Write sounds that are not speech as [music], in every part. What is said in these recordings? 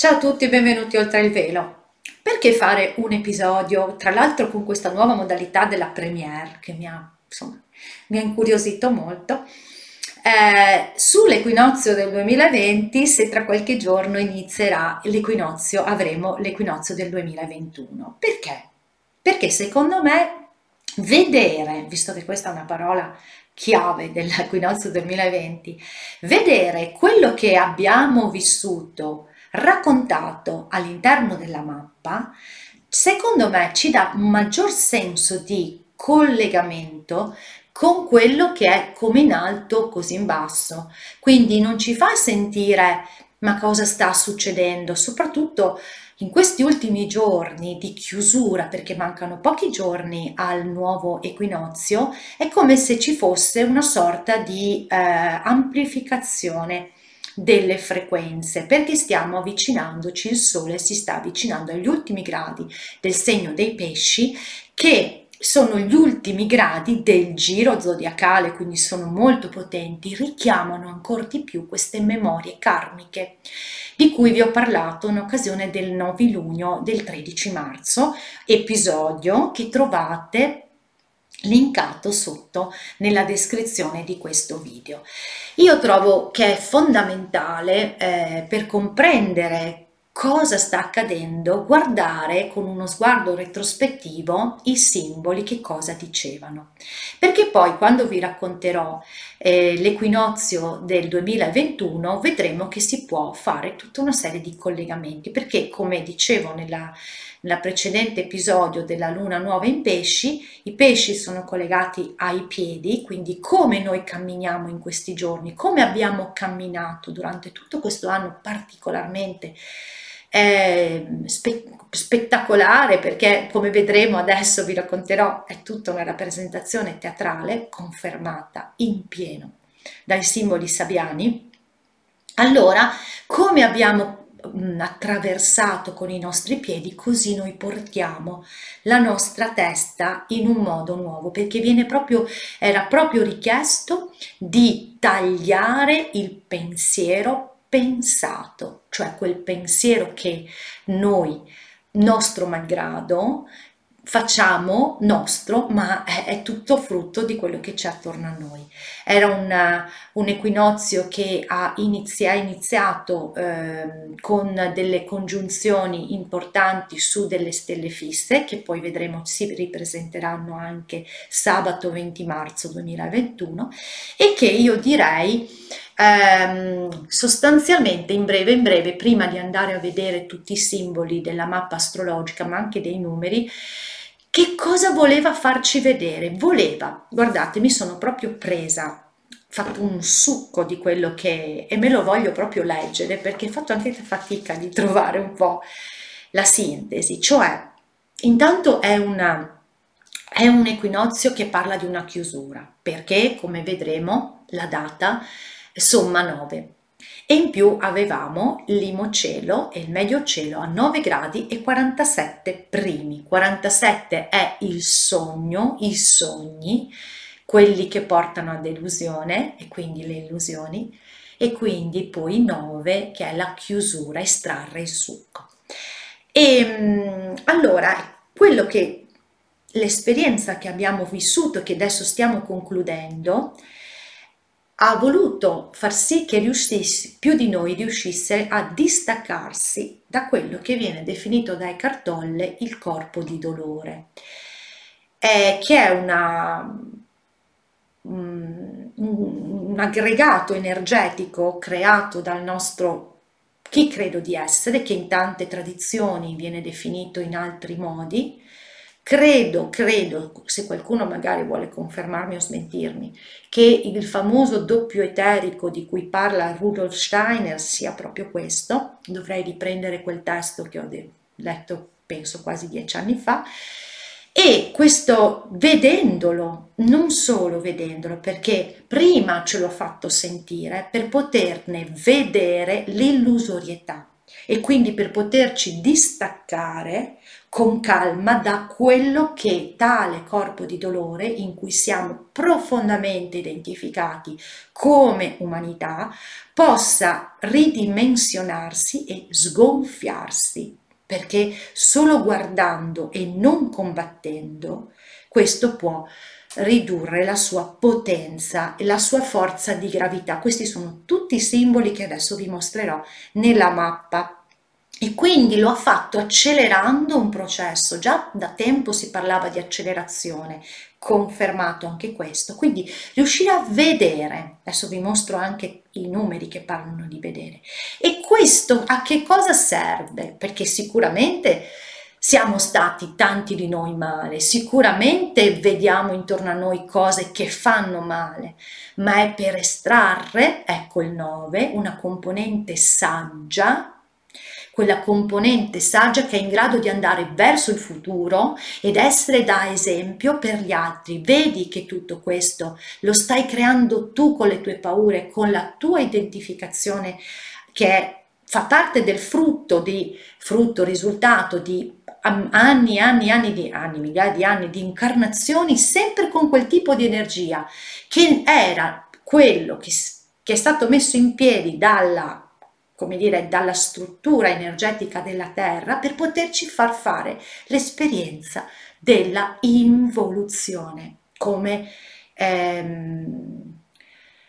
Ciao a tutti e benvenuti oltre il velo. Perché fare un episodio, tra l'altro con questa nuova modalità della premiere che mi ha, insomma, mi ha incuriosito molto, eh, sull'equinozio del 2020 se tra qualche giorno inizierà l'equinozio, avremo l'equinozio del 2021. Perché? Perché secondo me vedere, visto che questa è una parola chiave dell'equinozio 2020, vedere quello che abbiamo vissuto raccontato all'interno della mappa, secondo me ci dà un maggior senso di collegamento con quello che è come in alto, così in basso. Quindi non ci fa sentire ma cosa sta succedendo, soprattutto in questi ultimi giorni di chiusura, perché mancano pochi giorni al nuovo equinozio, è come se ci fosse una sorta di eh, amplificazione delle frequenze perché stiamo avvicinandoci, il Sole si sta avvicinando agli ultimi gradi del segno dei pesci che sono gli ultimi gradi del giro zodiacale, quindi sono molto potenti, richiamano ancora di più queste memorie karmiche di cui vi ho parlato in occasione del novilunio del 13 marzo, episodio che trovate linkato sotto nella descrizione di questo video. Io trovo che è fondamentale eh, per comprendere cosa sta accadendo guardare con uno sguardo retrospettivo i simboli che cosa dicevano. Perché poi quando vi racconterò eh, l'equinozio del 2021 vedremo che si può fare tutta una serie di collegamenti perché come dicevo nella nel precedente episodio della luna nuova in pesci, i pesci sono collegati ai piedi, quindi come noi camminiamo in questi giorni, come abbiamo camminato durante tutto questo anno particolarmente eh, spe- spettacolare perché come vedremo adesso vi racconterò è tutta una rappresentazione teatrale confermata in pieno dai simboli sabiani. Allora come abbiamo attraversato con i nostri piedi, così noi portiamo la nostra testa in un modo nuovo, perché viene proprio, era proprio richiesto di tagliare il pensiero pensato, cioè quel pensiero che noi, nostro malgrado, facciamo nostro, ma è, tutto frutto di quello che c'è attorno a noi. Era una, un equinozio che ha, inizi, ha iniziato eh, con delle congiunzioni importanti su delle stelle fisse, che poi vedremo si ripresenteranno anche sabato 20 marzo 2021, e che io direi ehm, sostanzialmente in breve in breve, prima di andare a vedere tutti i simboli della mappa astrologica, ma anche dei numeri, che cosa voleva farci vedere? Voleva, guardate, mi sono proprio presa, fatto un succo di quello che e me lo voglio proprio leggere perché ho fatto anche fatica di trovare un po' la sintesi, cioè intanto è una è un equinozio che parla di una chiusura, perché come vedremo la data somma 9 e in più avevamo l'imocielo e il medio cielo a 9 gradi e 47 primi. 47 è il sogno, i sogni, quelli che portano a delusione e quindi le illusioni e quindi poi 9 che è la chiusura, estrarre il succo. E ehm, allora quello che l'esperienza che abbiamo vissuto, che adesso stiamo concludendo, ha voluto far sì che riuscisse, più di noi riuscisse a distaccarsi da quello che viene definito dai cartolle il corpo di dolore, eh, che è una, un, un aggregato energetico creato dal nostro chi credo di essere, che in tante tradizioni viene definito in altri modi. Credo, credo, se qualcuno magari vuole confermarmi o smentirmi, che il famoso doppio eterico di cui parla Rudolf Steiner sia proprio questo. Dovrei riprendere quel testo che ho letto penso quasi dieci anni fa, e questo vedendolo, non solo vedendolo, perché prima ce l'ho fatto sentire per poterne vedere l'illusorietà e quindi per poterci distaccare con calma da quello che tale corpo di dolore in cui siamo profondamente identificati come umanità possa ridimensionarsi e sgonfiarsi. Perché solo guardando e non combattendo questo può ridurre la sua potenza e la sua forza di gravità. Questi sono tutti i simboli che adesso vi mostrerò nella mappa e quindi lo ha fatto accelerando un processo, già da tempo si parlava di accelerazione, confermato anche questo, quindi riuscire a vedere, adesso vi mostro anche i numeri che parlano di vedere, e questo a che cosa serve? Perché sicuramente siamo stati tanti di noi male, sicuramente vediamo intorno a noi cose che fanno male, ma è per estrarre, ecco il 9, una componente saggia quella componente saggia che è in grado di andare verso il futuro ed essere da esempio per gli altri. Vedi che tutto questo lo stai creando tu con le tue paure, con la tua identificazione che fa parte del frutto di frutto, risultato di anni anni anni di anni, migliaia di anni di incarnazioni, sempre con quel tipo di energia che era quello che, che è stato messo in piedi dalla come dire, dalla struttura energetica della Terra per poterci far fare l'esperienza della involuzione come ehm,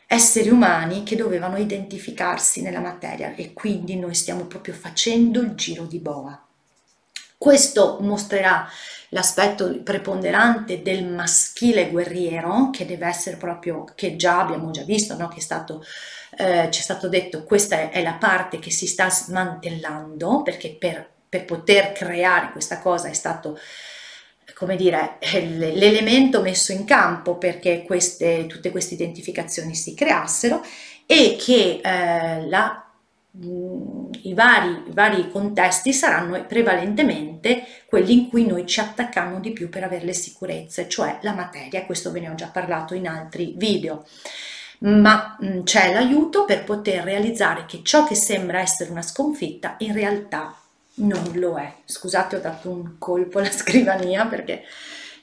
esseri umani che dovevano identificarsi nella materia e quindi noi stiamo proprio facendo il giro di boa. Questo mostrerà l'aspetto preponderante del maschile guerriero che deve essere proprio, che già abbiamo già visto, no? che è stato eh, ci è stato detto questa è la parte che si sta smantellando perché per, per poter creare questa cosa è stato come dire, l'elemento messo in campo perché queste, tutte queste identificazioni si creassero e che eh, la, i, vari, i, vari, contesti saranno prevalentemente quelli in cui noi ci attacchiamo di più per avere le sicurezze, cioè la materia, questo ve ne ho già parlato in altri video ma mm, c'è l'aiuto per poter realizzare che ciò che sembra essere una sconfitta in realtà non lo è. Scusate, ho dato un colpo alla [laughs] scrivania perché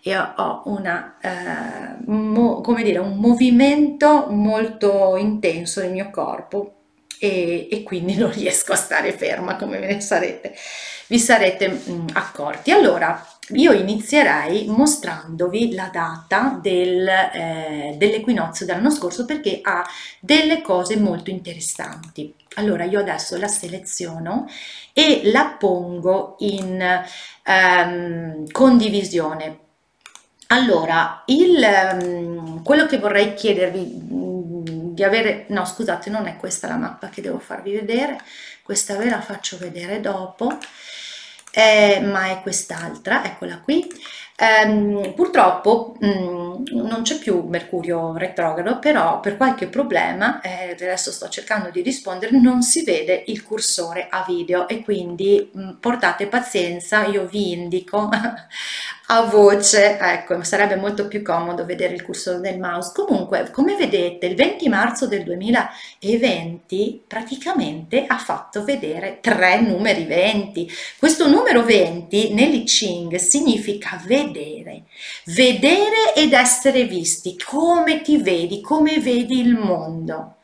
io ho una, eh, mo, come dire, un movimento molto intenso nel mio corpo e, e, quindi non riesco a stare ferma come ve ne sarete, vi sarete mh, mm, accorti. Allora, io inizierei mostrandovi la data del, eh, dell'equinozio dell'anno scorso perché ha delle cose molto interessanti. Allora io adesso la seleziono e la pongo in ehm, condivisione. Allora, il, ehm, quello che vorrei chiedervi di avere, no scusate non è questa la mappa che devo farvi vedere, questa ve la faccio vedere dopo, eh, ma è quest'altra, eccola qui. Um, purtroppo um, non c'è più Mercurio retrogrado, però per qualche problema, eh, adesso sto cercando di rispondere, non si vede il cursore a video e quindi um, portate pazienza, io vi indico [laughs] a voce, ecco, sarebbe molto più comodo vedere il cursore del mouse. Comunque, come vedete, il 20 marzo del 2020 praticamente ha fatto vedere tre numeri 20. Questo numero 20 nell'I Ching significa vedere, vedere ed essere visti, come ti vedi, come vedi il mondo.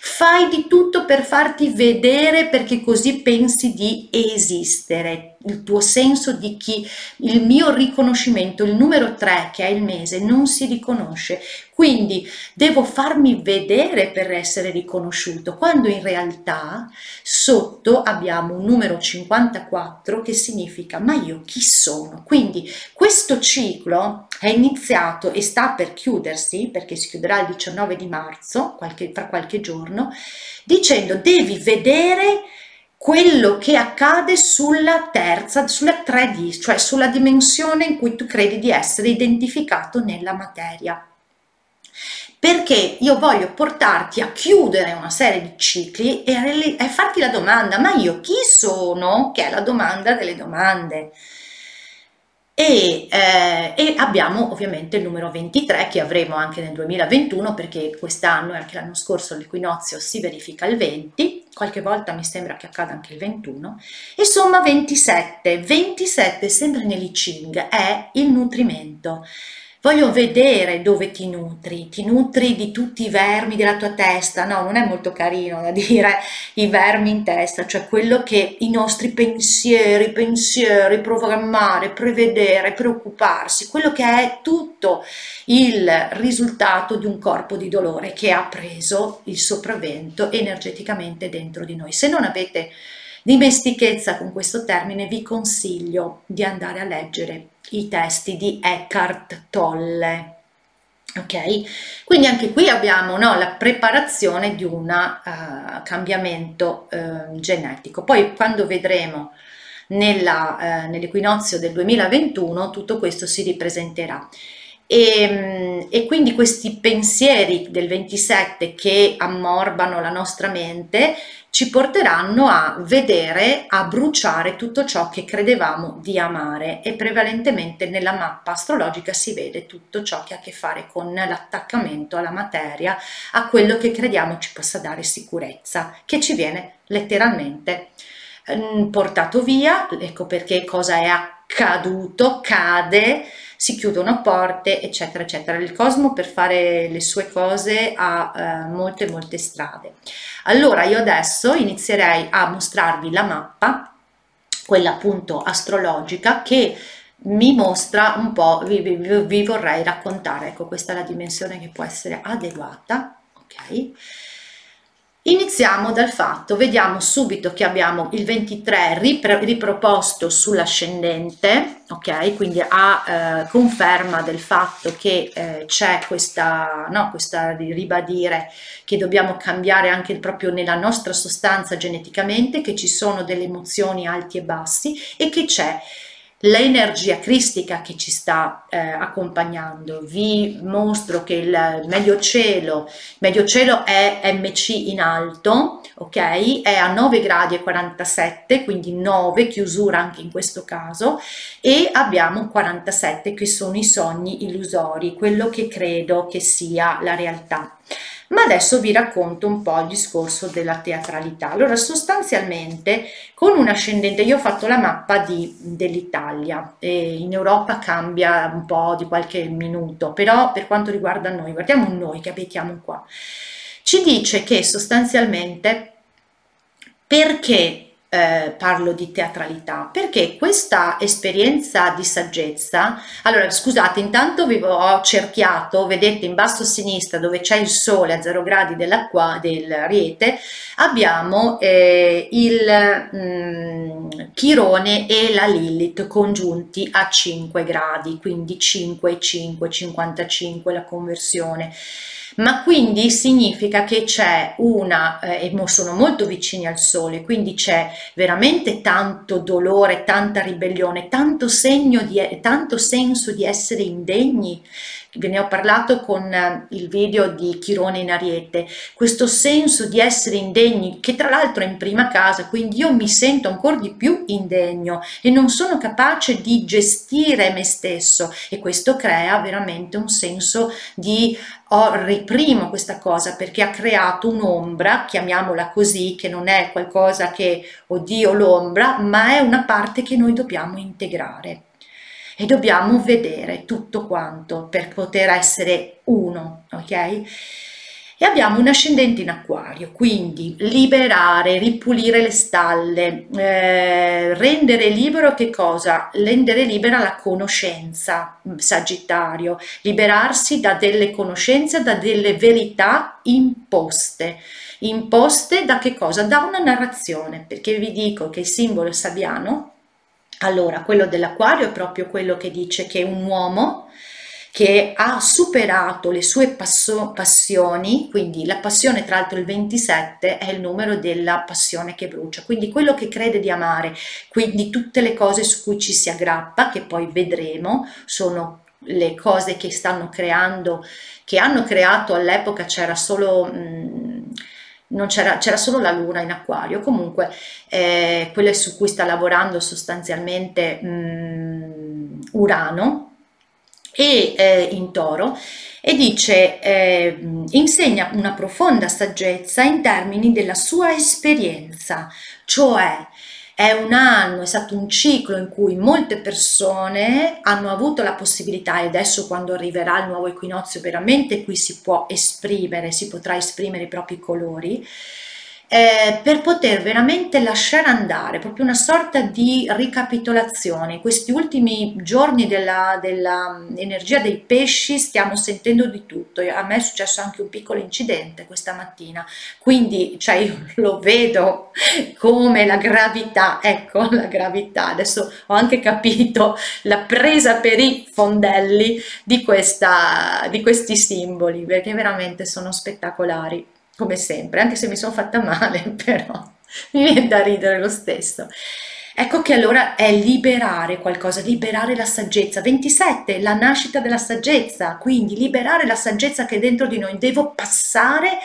Fai di tutto per farti vedere perché così pensi di esistere, il tuo senso di chi, il mio riconoscimento, il numero 3 che è il mese, non si riconosce. Quindi devo farmi vedere per essere riconosciuto, quando in realtà sotto abbiamo un numero 54 che significa ma io chi sono? Quindi questo ciclo è iniziato e sta per chiudersi, perché si chiuderà il 19 di marzo, qualche, fra qualche giorno, dicendo devi vedere quello che accade sulla terza, sulla 3D, cioè sulla dimensione in cui tu credi di essere identificato nella materia. Perché io voglio portarti a chiudere una serie di cicli e, e farti la domanda, ma io chi sono? Che è la domanda delle domande. E, eh, e, abbiamo ovviamente il numero 23 che avremo anche nel 2021 perché quest'anno e anche l'anno scorso l'equinozio si verifica il 20, qualche volta mi sembra che accada anche il 21, e somma 27, 27 sempre nell'I Ching è il nutrimento. Voglio vedere dove ti nutri, ti nutri di tutti i vermi della tua testa, no, non è molto carino da [laughs] dire i vermi in testa, cioè quello che i nostri pensieri, pensieri, programmare, prevedere, preoccuparsi, quello che è tutto il risultato di un corpo di dolore che ha preso il sopravvento energeticamente dentro di noi. Se non avete dimestichezza con questo termine, vi consiglio di andare a leggere i testi di Eckhart Tolle. Ok, quindi anche qui abbiamo no, la preparazione di un uh, cambiamento uh, genetico. Poi quando vedremo nella, uh, nell'equinozio del 2021 tutto questo si ripresenterà. E, mm, e, quindi questi pensieri del 27 che ammorbano la nostra mente ci porteranno a vedere, a bruciare tutto ciò che credevamo di amare e prevalentemente nella mappa astrologica si vede tutto ciò che ha a che fare con l'attaccamento alla materia, a quello che crediamo ci possa dare sicurezza, che ci viene letteralmente mm, portato via, ecco perché cosa è accaduto, cade, si chiudono porte, eccetera, eccetera. Il cosmo per fare le sue cose ha eh, molte, molte strade. Allora io adesso inizierei a mostrarvi la mappa, quella appunto astrologica, che mi mostra un po', vi, vi, vi vorrei raccontare, ecco questa è la dimensione che può essere adeguata, ok? Iniziamo dal fatto, vediamo subito che abbiamo il 23 riproposto sull'ascendente, ok? Quindi a eh, conferma del fatto che eh, c'è questa, no, questa ribadire che dobbiamo cambiare anche proprio nella nostra sostanza geneticamente, che ci sono delle emozioni alti e bassi e che c'è l'energia cristica che ci sta eh, accompagnando. Vi mostro che il medio cielo, medio cielo è MC in alto, ok? È a 9 gradi e 47, quindi 9, chiusura anche in questo caso, e abbiamo 47 che sono i sogni illusori, quello che credo che sia la realtà. Ma adesso vi racconto un po' il discorso della teatralità. Allora, sostanzialmente, con un ascendente, io ho fatto la mappa dell'Italia, in Europa cambia un po' di qualche minuto, però per quanto riguarda noi, guardiamo noi che abitiamo qua, ci dice che sostanzialmente perché eh, parlo di teatralità perché questa esperienza di saggezza allora scusate intanto vi ho cerchiato vedete in basso a sinistra dove c'è il sole a 0 gradi dell'acqua del riete abbiamo eh, il mm, Chirone e la Lilith congiunti a 5 gradi quindi 5 5 55 la conversione ma quindi significa che c'è una, eh, e sono molto vicini al sole, quindi c'è veramente tanto dolore, tanta ribellione, tanto, di, tanto senso di essere indegni, ve ne ho parlato con eh, il video di Chirone in Ariete, questo senso di essere indegni, che tra l'altro è in prima casa, quindi io mi sento ancora di più indegno e non sono capace di gestire me stesso. E questo crea veramente un senso di oh, riprimo questa cosa perché ha creato un'ombra, chiamiamola così, che non è qualcosa che, oddio, l'ombra, ma è una parte che noi dobbiamo integrare e dobbiamo vedere tutto quanto per poter essere uno, ok? E abbiamo un ascendente in acquario, quindi liberare, ripulire le stalle, eh, rendere libero che cosa? Rendere libera la conoscenza, sagittario, liberarsi da delle conoscenze, da delle verità imposte imposte da che cosa? Da una narrazione, perché vi dico che il simbolo sabbiano allora, quello dell'acquario è proprio quello che dice che un uomo che ha superato le sue passo- passioni, quindi la passione tra l'altro il 27 è il numero della passione che brucia, quindi quello che crede di amare, quindi tutte le cose su cui ci si aggrappa, che poi vedremo, sono le cose che stanno creando, che hanno creato all'epoca c'era solo... Mh, c'era, c'era solo la luna in acquario, comunque eh, quelle su cui sta lavorando sostanzialmente mh, Urano e eh, in toro e dice eh, insegna una profonda saggezza in termini della sua esperienza, cioè è un anno, è stato un ciclo in cui molte persone hanno avuto la possibilità e adesso quando arriverà il nuovo equinozio veramente qui si può esprimere, si potrà esprimere i propri colori eh, per poter veramente lasciare andare, proprio una sorta di ricapitolazione. In questi ultimi giorni dell'energia dei pesci stiamo sentendo di tutto. A me è successo anche un piccolo incidente questa mattina, quindi cioè, io [laughs] lo vedo come la gravità, ecco [laughs] la gravità. Adesso ho anche capito la presa per i fondelli di, questa, di questi simboli, perché veramente sono spettacolari come sempre, anche se mi sono fatta male, [laughs] però mi viene da ridere lo stesso. Ecco che allora è liberare qualcosa, liberare la saggezza. 27, la nascita della saggezza, quindi liberare la saggezza che è dentro di noi. Devo passare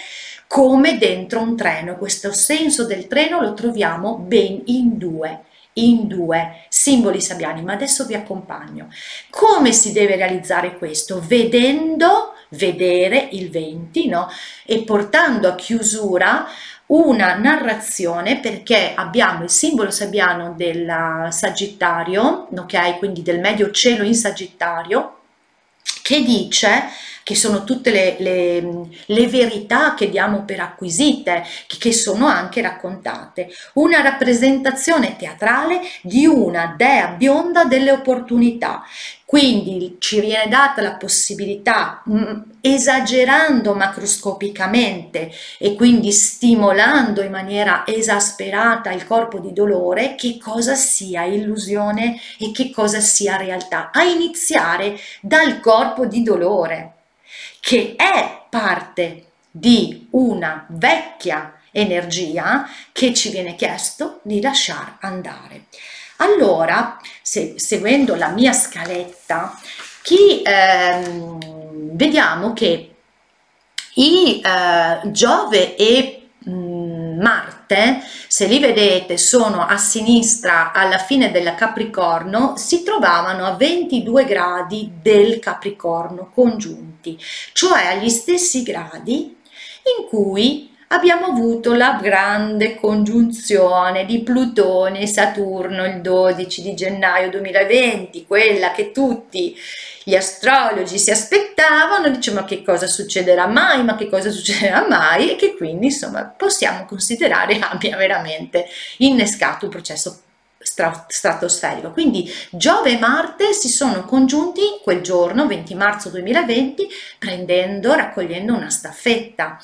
come dentro un treno. Questo senso del treno lo troviamo ben in due in due simboli sabbiani, ma adesso vi accompagno. Come si deve realizzare questo? Vedendo, vedere il 20, no? E portando a chiusura una narrazione perché abbiamo il simbolo sabbiano del Sagittario, ok? Quindi del medio cielo in Sagittario, che dice che sono tutte le, le, le, verità che diamo per acquisite, che sono anche raccontate. Una rappresentazione teatrale di una dea bionda delle opportunità. Quindi ci viene data la possibilità, mm, esagerando macroscopicamente e quindi stimolando in maniera esasperata il corpo di dolore, che cosa sia illusione e che cosa sia realtà, a iniziare dal corpo di dolore che è parte di una vecchia energia che ci viene chiesto di lasciare andare. Allora, se, seguendo la mia scaletta, chi, ehm, vediamo che i eh, Giove e mh, mm, Marte, se li vedete sono a sinistra alla fine del Capricorno, si trovavano a 22 gradi del Capricorno congiunti, cioè agli stessi gradi in cui abbiamo avuto la grande congiunzione di Plutone e Saturno il 12 di gennaio 2020, quella che tutti gli astrologi si aspettavano, dice ma che cosa succederà mai, ma che cosa succederà mai e che quindi insomma possiamo considerare [laughs] abbia veramente innescato un processo stratosferico. Quindi Giove e Marte si sono congiunti quel giorno, 20 marzo 2020, prendendo, raccogliendo una staffetta.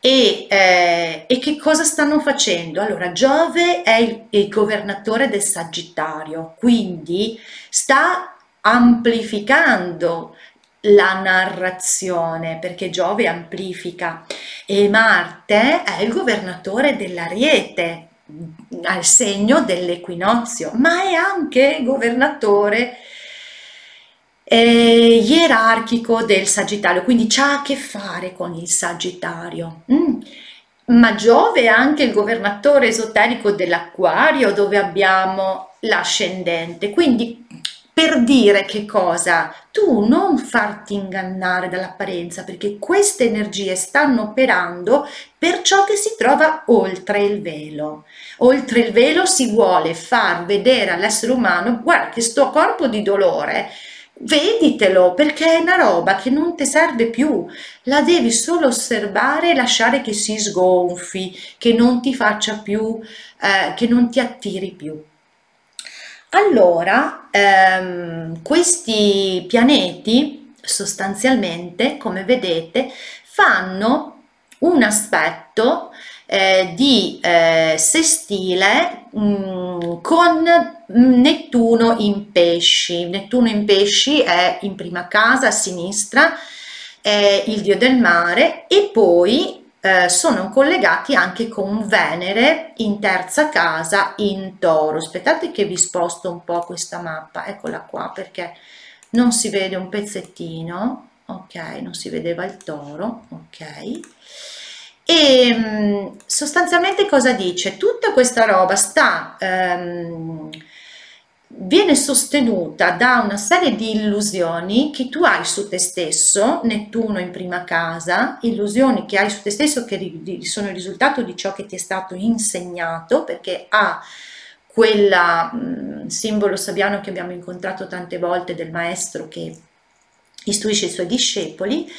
E, eh, e, che cosa stanno facendo? Allora, Giove è il, il, governatore del Sagittario, quindi sta amplificando la narrazione, perché Giove amplifica, e Marte è il governatore dell'Ariete, al segno dell'equinozio, ma è anche governatore eh, ierarchico del Sagittario, quindi c'ha a che fare con il Sagittario. Mm. Ma Giove è anche il governatore esoterico dell'Acquario, dove abbiamo l'ascendente. Quindi per dire che cosa? Tu non farti ingannare dall'apparenza, perché queste energie stanno operando per ciò che si trova oltre il velo. Oltre il velo si vuole far vedere all'essere umano, guarda che sto corpo di dolore veditelo perché è una roba che non ti serve più, la devi solo osservare e lasciare che si sgonfi, che non ti faccia più, eh, che non ti attiri più. Allora, ehm, questi pianeti sostanzialmente, come vedete, fanno un aspetto eh, di eh, sestile mh, mm, con Nettuno in pesci. Nettuno in pesci è in prima casa a sinistra, è il dio del mare e poi eh, sono collegati anche con Venere in terza casa in toro. Aspettate che vi sposto un po' questa mappa, eccola qua perché non si vede un pezzettino, ok, non si vedeva il toro, ok e mm, sostanzialmente cosa dice? Tutta questa roba sta, ehm, viene sostenuta da una serie di illusioni che tu hai su te stesso, Nettuno in prima casa, illusioni che hai su te stesso che sono il risultato di ciò che ti è stato insegnato, perché ha quel simbolo sabbiano che abbiamo incontrato tante volte del maestro che istruisce i suoi discepoli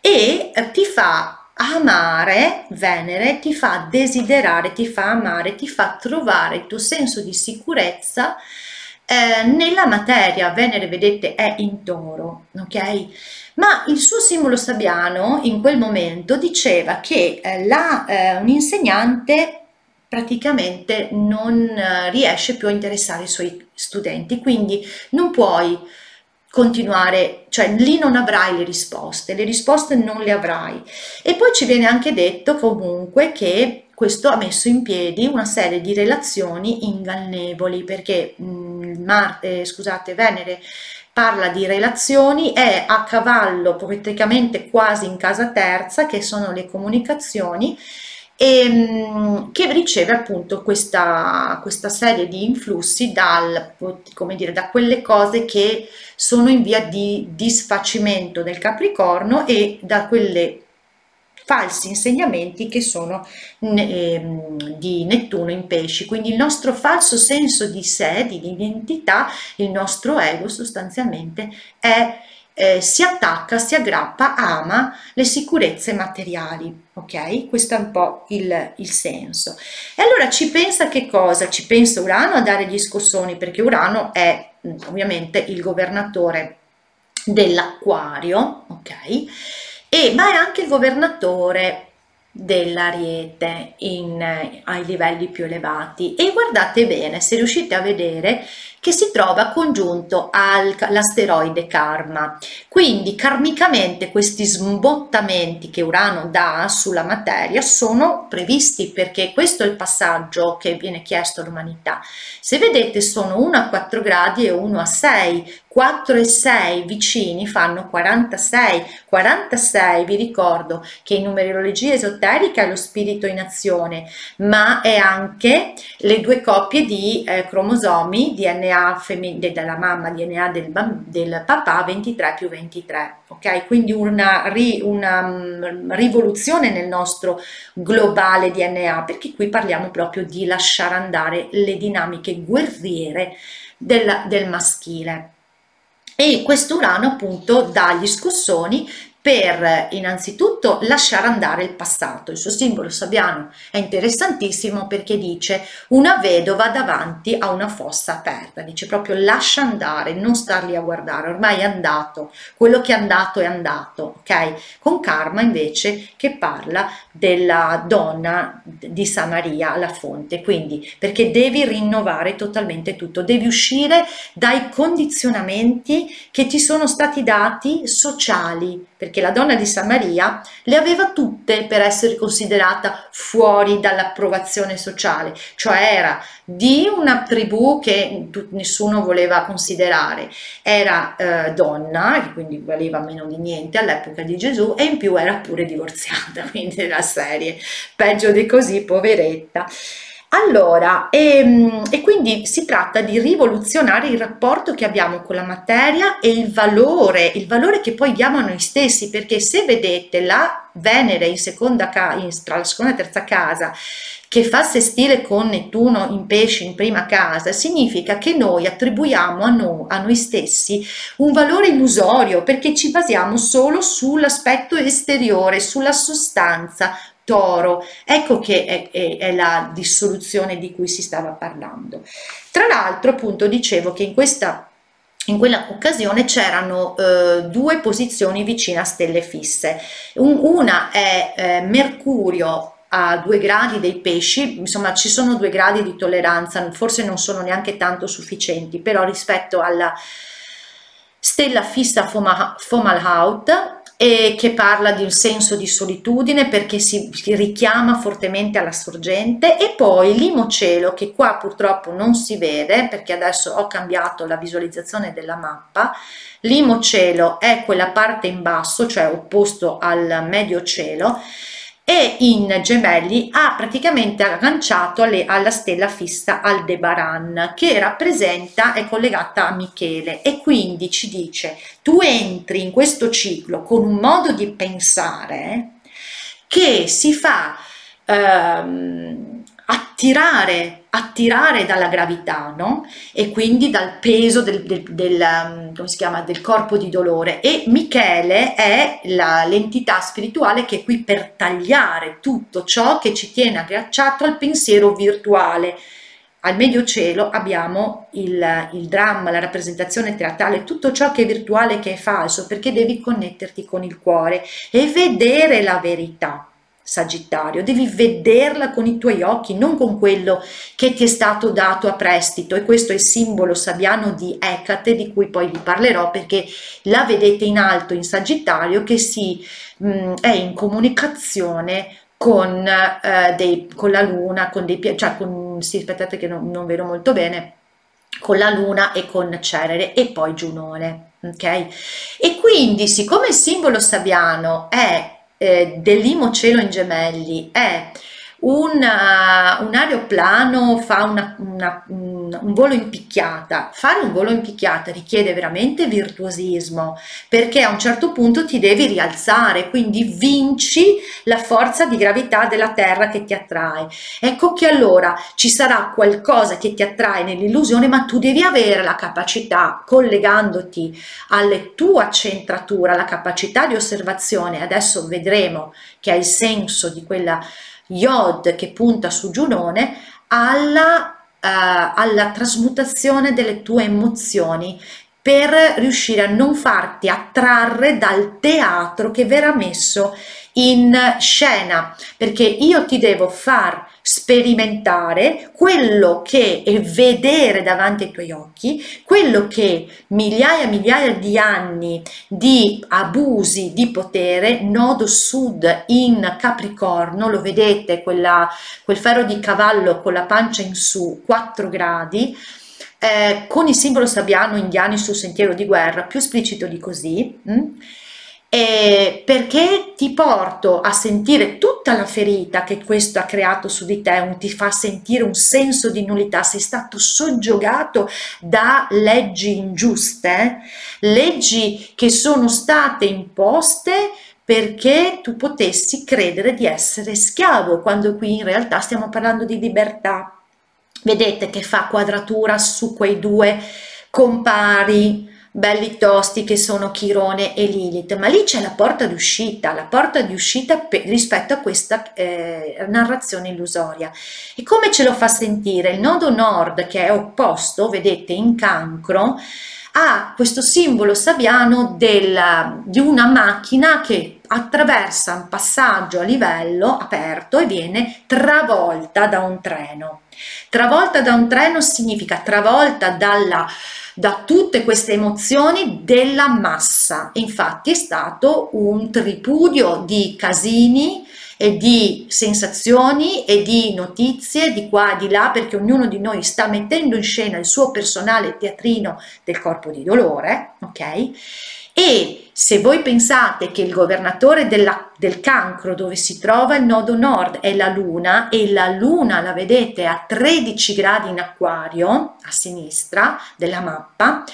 e eh, ti fa amare Venere ti fa desiderare, ti fa amare, ti fa trovare il tuo senso di sicurezza eh, nella materia. Venere, vedete, è in toro, ok? Ma il suo simbolo sabbiano in quel momento diceva che eh, la, eh, un insegnante praticamente non eh, riesce più a interessare i suoi studenti, quindi non puoi continuare, cioè lì non avrai le risposte, le risposte non le avrai. E poi ci viene anche detto comunque che questo ha messo in piedi una serie di relazioni ingannevoli perché mh, mm, Marte, scusate, Venere parla di relazioni, è a cavallo praticamente quasi in casa terza che sono le comunicazioni e, ehm, che riceve appunto questa, questa serie di influssi dal, come dire, da quelle cose che sono in via di disfacimento del Capricorno e da quelle falsi insegnamenti che sono eh, di Nettuno in pesci, quindi il nostro falso senso di sé, di identità, il nostro ego sostanzialmente è eh, si attacca, si aggrappa, ama le sicurezze materiali, ok? Questo è un po' il, il, senso. E allora ci pensa che cosa? Ci pensa Urano a dare gli scossoni, perché Urano è mm, ovviamente il governatore dell'acquario, ok? E, ma è anche il governatore dell'ariete ai livelli più elevati. E guardate bene se riuscite a vedere che si trova congiunto all'asteroide Karma. Quindi karmicamente questi sbottamenti che Urano dà sulla materia sono previsti perché questo è il passaggio che viene chiesto all'umanità. Se vedete sono 1 a 4 gradi e 1 a 6, 4 e 6 vicini fanno 46, 46 vi ricordo che in numerologia esoterica è lo spirito in azione, ma è anche le due coppie di eh, cromosomi DNA DNA femmin- della mamma, DNA del, del, papà 23 più 23, ok? Quindi una, ri- una um, rivoluzione nel nostro globale DNA, perché qui parliamo proprio di lasciare andare le dinamiche guerriere del, del maschile. E questo Urano appunto dà gli scossoni per innanzitutto lasciare andare il passato. Il suo simbolo sabbiano è interessantissimo perché dice una vedova davanti a una fossa aperta, dice proprio lascia andare, non starli a guardare, ormai è andato, quello che è andato è andato, ok? Con Karma invece che parla della donna di Samaria alla fonte, quindi perché devi rinnovare totalmente tutto, devi uscire dai condizionamenti che ti sono stati dati sociali, perché la donna di Samaria le aveva tutte per essere considerata fuori dall'approvazione sociale, cioè era di una tribù che nessuno voleva considerare, era eh, donna, quindi valeva meno di niente all'epoca di Gesù e in più era pure divorziata, [laughs] quindi nella serie, peggio di così, poveretta. Allora, e, ehm, e, quindi si tratta di rivoluzionare il rapporto che abbiamo con la materia e il valore, il valore che poi diamo a noi stessi, perché se vedete la Venere in seconda in, tra la seconda e terza casa che fa sestile con Nettuno in pesce in prima casa, significa che noi attribuiamo a noi, a noi stessi un valore illusorio perché ci basiamo solo sull'aspetto esteriore, sulla sostanza, toro. Ecco che è, è, è, la dissoluzione di cui si stava parlando. Tra l'altro, appunto, dicevo che in questa in quella occasione c'erano eh, due posizioni vicine a stelle fisse. Un, una è eh, Mercurio a due gradi dei pesci, insomma ci sono due gradi di tolleranza, forse non sono neanche tanto sufficienti, però rispetto alla stella fissa Fomalhaut e che parla di un senso di solitudine perché si richiama fortemente alla sorgente. E poi l'imocielo che qua purtroppo non si vede perché adesso ho cambiato la visualizzazione della mappa. L'imocielo è quella parte in basso cioè opposto al medio cielo e in gemelli ha praticamente agganciato alle, alla stella fissa Aldebaran che rappresenta, è collegata a Michele. E quindi ci dice tu entri in questo ciclo con un modo di pensare che si fa ehm, attirare, attirare dalla gravità no? e quindi dal peso del, del, del, um, chiama, del, corpo di dolore e Michele è l'entità spirituale che è qui per tagliare tutto ciò che ci tiene agganciato al pensiero virtuale al medio cielo abbiamo il, il, dramma, la rappresentazione teatrale, tutto ciò che è virtuale che è falso, perché devi connetterti con il cuore e vedere la verità. Sagittario, devi vederla con i tuoi occhi, non con quello che ti è stato dato a prestito e questo è il simbolo sabiano di Ecate di cui poi vi parlerò perché la vedete in alto in Sagittario che si, mh, mm, è in comunicazione con, eh, dei, con la luna, con dei cioè con, sì, aspettate che non, non vedo molto bene, con la luna e con Cerere e poi Giunone, ok? E quindi siccome il simbolo sabiano è eh, dell'Imo Cielo in Gemelli è una, un aeroplano fa una, una, un, volo in picchiata. Fare un volo in picchiata richiede veramente virtuosismo perché a un certo punto ti devi rialzare, quindi vinci la forza di gravità della Terra che ti attrae. Ecco che allora ci sarà qualcosa che ti attrae nell'illusione, ma tu devi avere la capacità, collegandoti alla tua centratura, la capacità di osservazione. Adesso vedremo che ha il senso di quella Yod che punta su Giunone alla, alla trasmutazione delle tue emozioni per riuscire a non farti attrarre dal teatro che verrà messo in scena, perché io ti devo far sperimentare quello che e vedere davanti ai tuoi occhi, quello che migliaia e migliaia di anni di abusi di potere, nodo sud in Capricorno, lo vedete, quella, quel ferro di cavallo con la pancia in su, 4 gradi, eh, con il simbolo sabbiano indiani sul sentiero di guerra, più esplicito di così, mh? Eh, perché ti porto a sentire tutta la ferita che questo ha creato su di te, un, ti fa sentire un senso di nullità, sei stato soggiogato da leggi ingiuste, leggi che sono state imposte perché tu potessi credere di essere schiavo, quando qui in realtà stiamo parlando di libertà. Vedete che fa quadratura su quei due compari belli tosti che sono Chirone e Lilith, ma lì c'è la porta d'uscita, la porta di uscita rispetto a questa eh, narrazione illusoria. E come ce lo fa sentire? Il nodo nord che è opposto, vedete, in cancro, ha questo simbolo sabiano della, di una macchina che attraversa un passaggio a livello aperto e viene travolta da un treno. Travolta da un treno significa travolta dalla da tutte queste emozioni della massa. Infatti è stato un tripudio di casini e di sensazioni e di notizie di qua e di là perché ognuno di noi sta mettendo in scena il suo personale teatrino del corpo di dolore, ok? E se voi pensate che il governatore della, del cancro dove si trova il nodo nord è la luna e la luna la vedete a 13 gradi in acquario a sinistra della mappa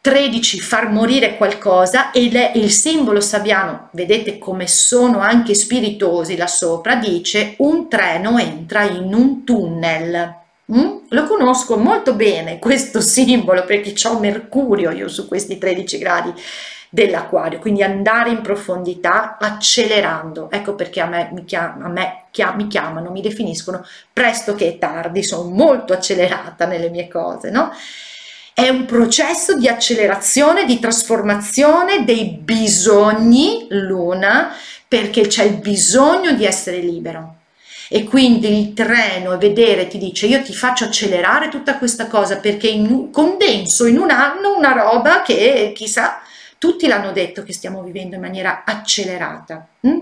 13 far morire qualcosa e le, il simbolo sabbiano vedete come sono anche spiritosi là sopra dice un treno entra in un tunnel Mm? Lo conosco molto bene questo simbolo perché ho Mercurio io su questi 13 gradi dell'acquario, quindi andare in profondità accelerando. Ecco perché a me, mi, chiam a me chiam mi chiamano, mi definiscono presto che è tardi, sono molto accelerata nelle mie cose, no? è un processo di accelerazione, di trasformazione dei bisogni, Luna, perché c'è il bisogno di essere libero. E quindi il treno e vedere ti dice io ti faccio accelerare tutta questa cosa perché in, condenso in un anno una roba che chissà, tutti l'hanno detto che stiamo vivendo in maniera accelerata. Hm?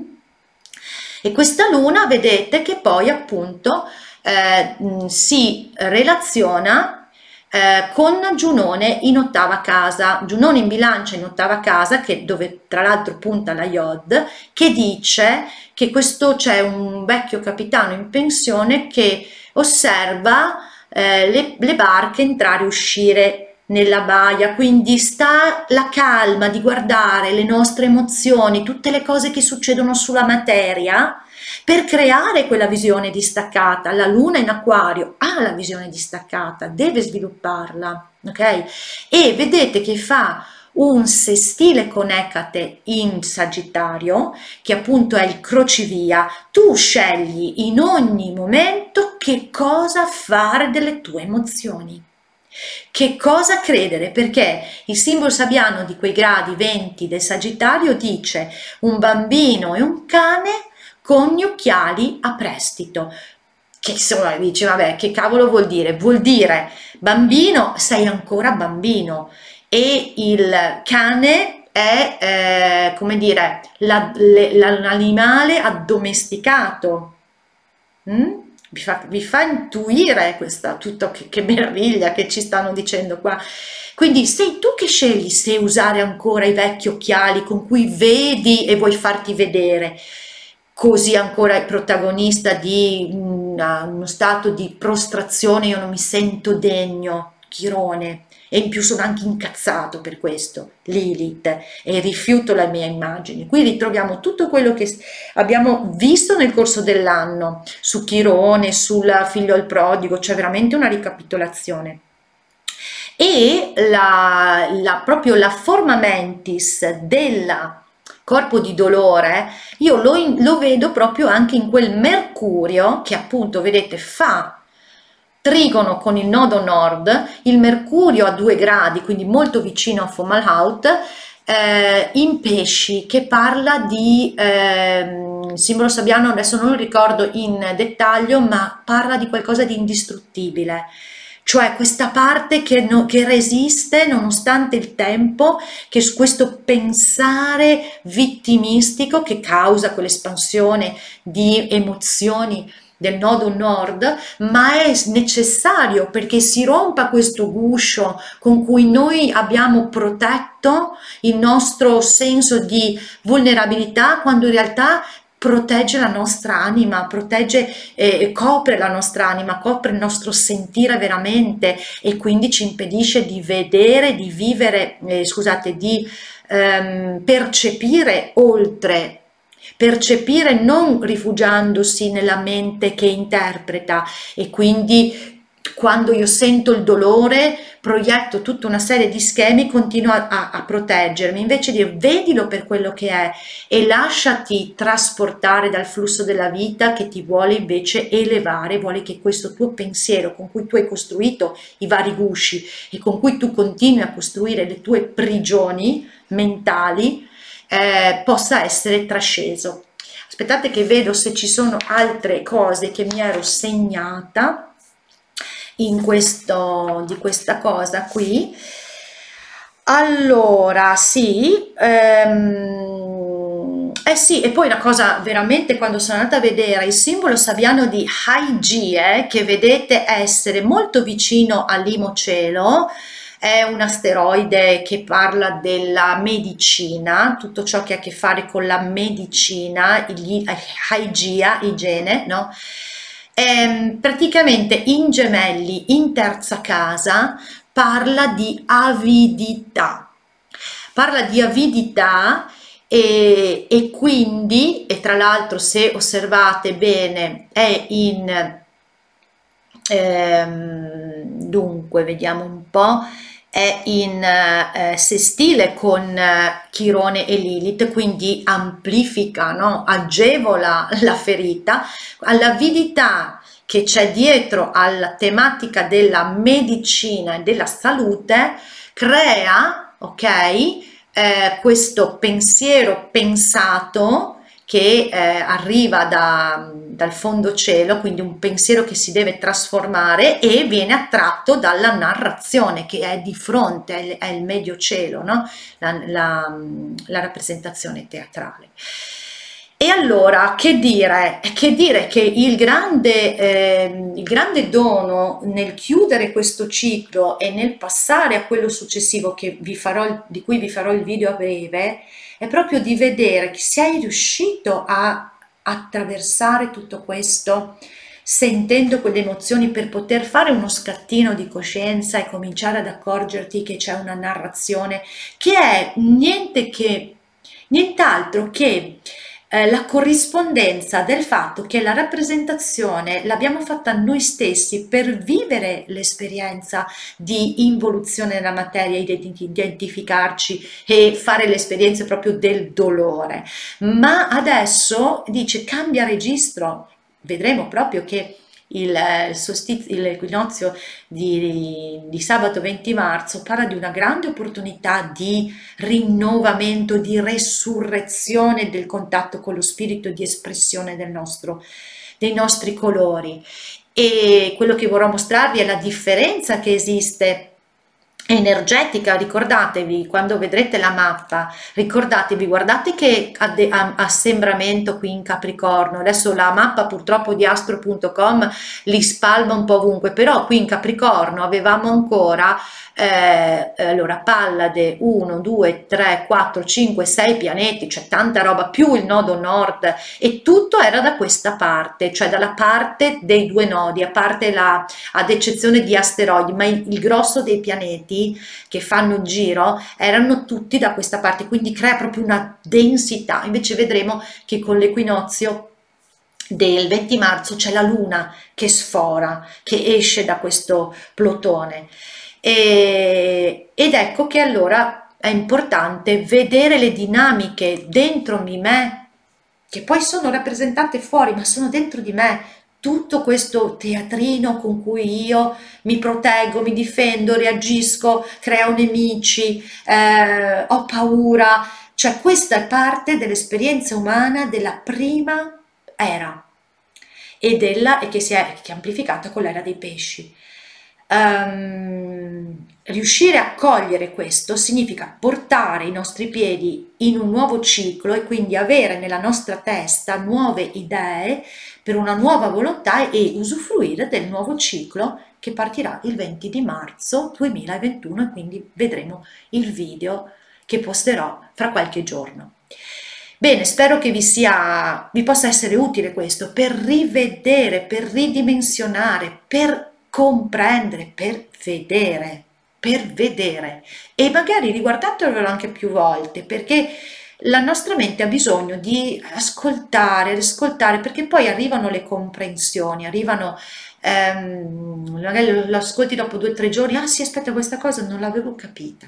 E questa luna vedete che poi appunto eh, si relaziona eh, con Giunone in ottava casa, Giunone in bilancia in ottava casa, che, dove tra l'altro punta la Yod, che dice che questo c'è un vecchio capitano in pensione che osserva eh, le, le barche entrare e uscire nella baia, quindi sta la calma di guardare le nostre emozioni, tutte le cose che succedono sulla materia, per creare quella visione distaccata. La luna in acquario ha la visione distaccata, deve svilupparla, ok? E vedete che fa un sestile con Ecate in Sagittario, che appunto è il crocevia, tu scegli in ogni momento che cosa fare delle tue emozioni. Che cosa credere? Perché il simbolo sabbiano di quei gradi 20 del Sagittario dice un bambino e un cane con gli occhiali a prestito. Che insomma dice, vabbè, che cavolo vuol dire? Vuol dire bambino, sei ancora bambino e il cane è, eh, come dire, l'animale addomesticato. Mm? vi fa, vi fa intuire questa, tutto che, che meraviglia che ci stanno dicendo qua. Quindi sei tu che scegli se usare ancora i vecchi occhiali con cui vedi e vuoi farti vedere, così ancora il protagonista di una, uno stato di prostrazione, io non mi sento degno, Chirone, e in più sono anche incazzato per questo, Lilith, e rifiuto la mia immagine. Qui ritroviamo tutto quello che abbiamo visto nel corso dell'anno su Chirone, sul figlio al prodigo, c'è veramente una ricapitolazione. E la, la, proprio la forma mentis del corpo di dolore, io lo, lo vedo proprio anche in quel mercurio che appunto, vedete, fa trigono con il nodo nord, il Mercurio a 2 gradi, quindi molto vicino a Fomalhaut, eh, in pesci che parla di eh, simbolo sabbiano, adesso non lo ricordo in dettaglio, ma parla di qualcosa di indistruttibile. Cioè questa parte che, no, che, resiste nonostante il tempo, che questo pensare vittimistico che causa quell'espansione di emozioni del nodo nord, ma è necessario perché si rompa questo guscio con cui noi abbiamo protetto il nostro senso di vulnerabilità quando in realtà protegge la nostra anima, protegge, eh, copre la nostra anima, copre il nostro sentire veramente e quindi ci impedisce di vedere, di vivere, eh, scusate, di ehm, percepire oltre percepire non rifugiandosi nella mente che interpreta. E quindi quando io sento il dolore proietto tutta una serie di schemi continuo a, a, proteggermi. Invece di vedilo per quello che è e lasciati trasportare dal flusso della vita che ti vuole invece elevare vuole che questo tuo pensiero con cui tu hai costruito i vari gusci e con cui tu continui a costruire le tue prigioni mentali eh, possa essere trasceso. Aspettate che vedo se ci sono altre cose che mi ero segnata in questo, di questa cosa qui. Allora, sì, ehm, eh sì, e poi una cosa veramente quando sono andata a vedere il simbolo sabiano di Haigie, che vedete essere molto vicino all'Imo cielo, è un asteroide che parla della medicina, tutto ciò che ha a che fare con la medicina, hygia, igiene, no? E, ehm, praticamente in gemelli, in terza casa, parla di avidità. Parla di avidità e, e quindi, e tra l'altro se osservate bene, è in ehm, dunque vediamo un po' è in eh, sestile con eh, Chirone e Lilith, quindi amplifica, no? agevola la ferita, all'avidità che c'è dietro alla tematica della medicina e della salute crea, ok, eh, questo pensiero pensato che eh, arriva da, dal fondo cielo, quindi un pensiero che si deve trasformare e viene attratto dalla narrazione che è di fronte, è il, medio cielo, no? la, la, la rappresentazione teatrale. E allora, che dire? Che dire che il grande, eh, il grande dono nel chiudere questo ciclo e nel passare a quello successivo farò, di cui vi farò il video a breve, è proprio di vedere che sei riuscito a attraversare tutto questo sentendo quelle emozioni per poter fare uno scattino di coscienza e cominciare ad accorgerti che c'è una narrazione che è niente che nient'altro che eh, la corrispondenza del fatto che la rappresentazione l'abbiamo fatta noi stessi per vivere l'esperienza di involuzione nella materia, identificarci e fare l'esperienza proprio del dolore. Ma adesso dice cambia registro, vedremo proprio che il, l'equinozio di, di, sabato 20 marzo parla di una grande opportunità di rinnovamento, di resurrezione del contatto con lo spirito, di espressione nostro, dei nostri colori. E quello che vorrò mostrarvi è la differenza che esiste energetica, ricordatevi quando vedrete la mappa, ricordatevi, guardate che assembramento qui in Capricorno, adesso la mappa purtroppo di astro.com li spalma un po' ovunque, però qui in Capricorno avevamo ancora eh, allora Pallade 1, 2, 3, 4, 5, 6 pianeti, cioè tanta roba, più il nodo nord e tutto era da questa parte, cioè dalla parte dei due nodi, a parte la, ad eccezione di asteroidi, ma il, il grosso dei pianeti che fanno giro erano tutti da questa parte, quindi crea proprio una densità, invece vedremo che con l'equinozio del 20 marzo c'è la luna che sfora, che esce da questo plotone. E, ed ecco che allora è importante vedere le dinamiche dentro di me, che poi sono rappresentate fuori, ma sono dentro di me, tutto questo teatrino con cui io mi proteggo, mi difendo, reagisco, creo nemici, eh, ho paura, cioè questa è parte dell'esperienza umana della prima era e, della, che si è, che è amplificata con l'era dei pesci. Um, riuscire a cogliere questo significa portare i nostri piedi in un nuovo ciclo e quindi avere nella nostra testa nuove idee per una nuova volontà e usufruire del nuovo ciclo che partirà il 20 di marzo 2021 e quindi vedremo il video che posterò fra qualche giorno. Bene, spero che vi, sia, vi possa essere utile questo per rivedere, per ridimensionare, per comprendere, per vedere, per vedere e magari riguardatelo anche più volte perché la nostra mente ha bisogno di ascoltare, ascoltare perché poi arrivano le comprensioni, arrivano ehm, magari lo ascolti dopo due o tre giorni, ah sì aspetta questa cosa non l'avevo capita.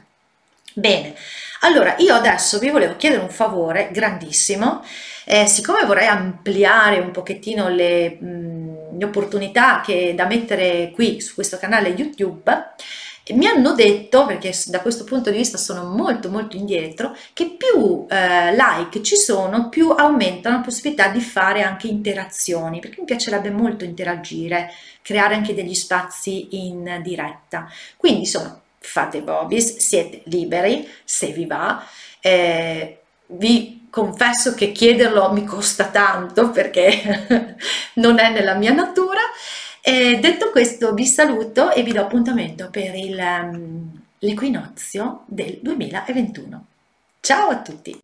Bene, allora io adesso vi volevo chiedere un favore grandissimo, eh, siccome vorrei ampliare un pochettino le... Mh, le opportunità che da mettere qui su questo canale YouTube, mi hanno detto, perché da questo punto di vista sono molto molto indietro, che più eh, like ci sono, più aumentano la possibilità di fare anche interazioni, perché mi piacerebbe molto interagire, creare anche degli spazi in diretta. Quindi insomma, fate Bobis, siete liberi, se vi va, eh, vi confesso che chiederlo mi costa tanto perché [laughs] non è nella mia natura. E detto questo vi saluto e vi do appuntamento per um, l'equinozio del 2021. Ciao a tutti!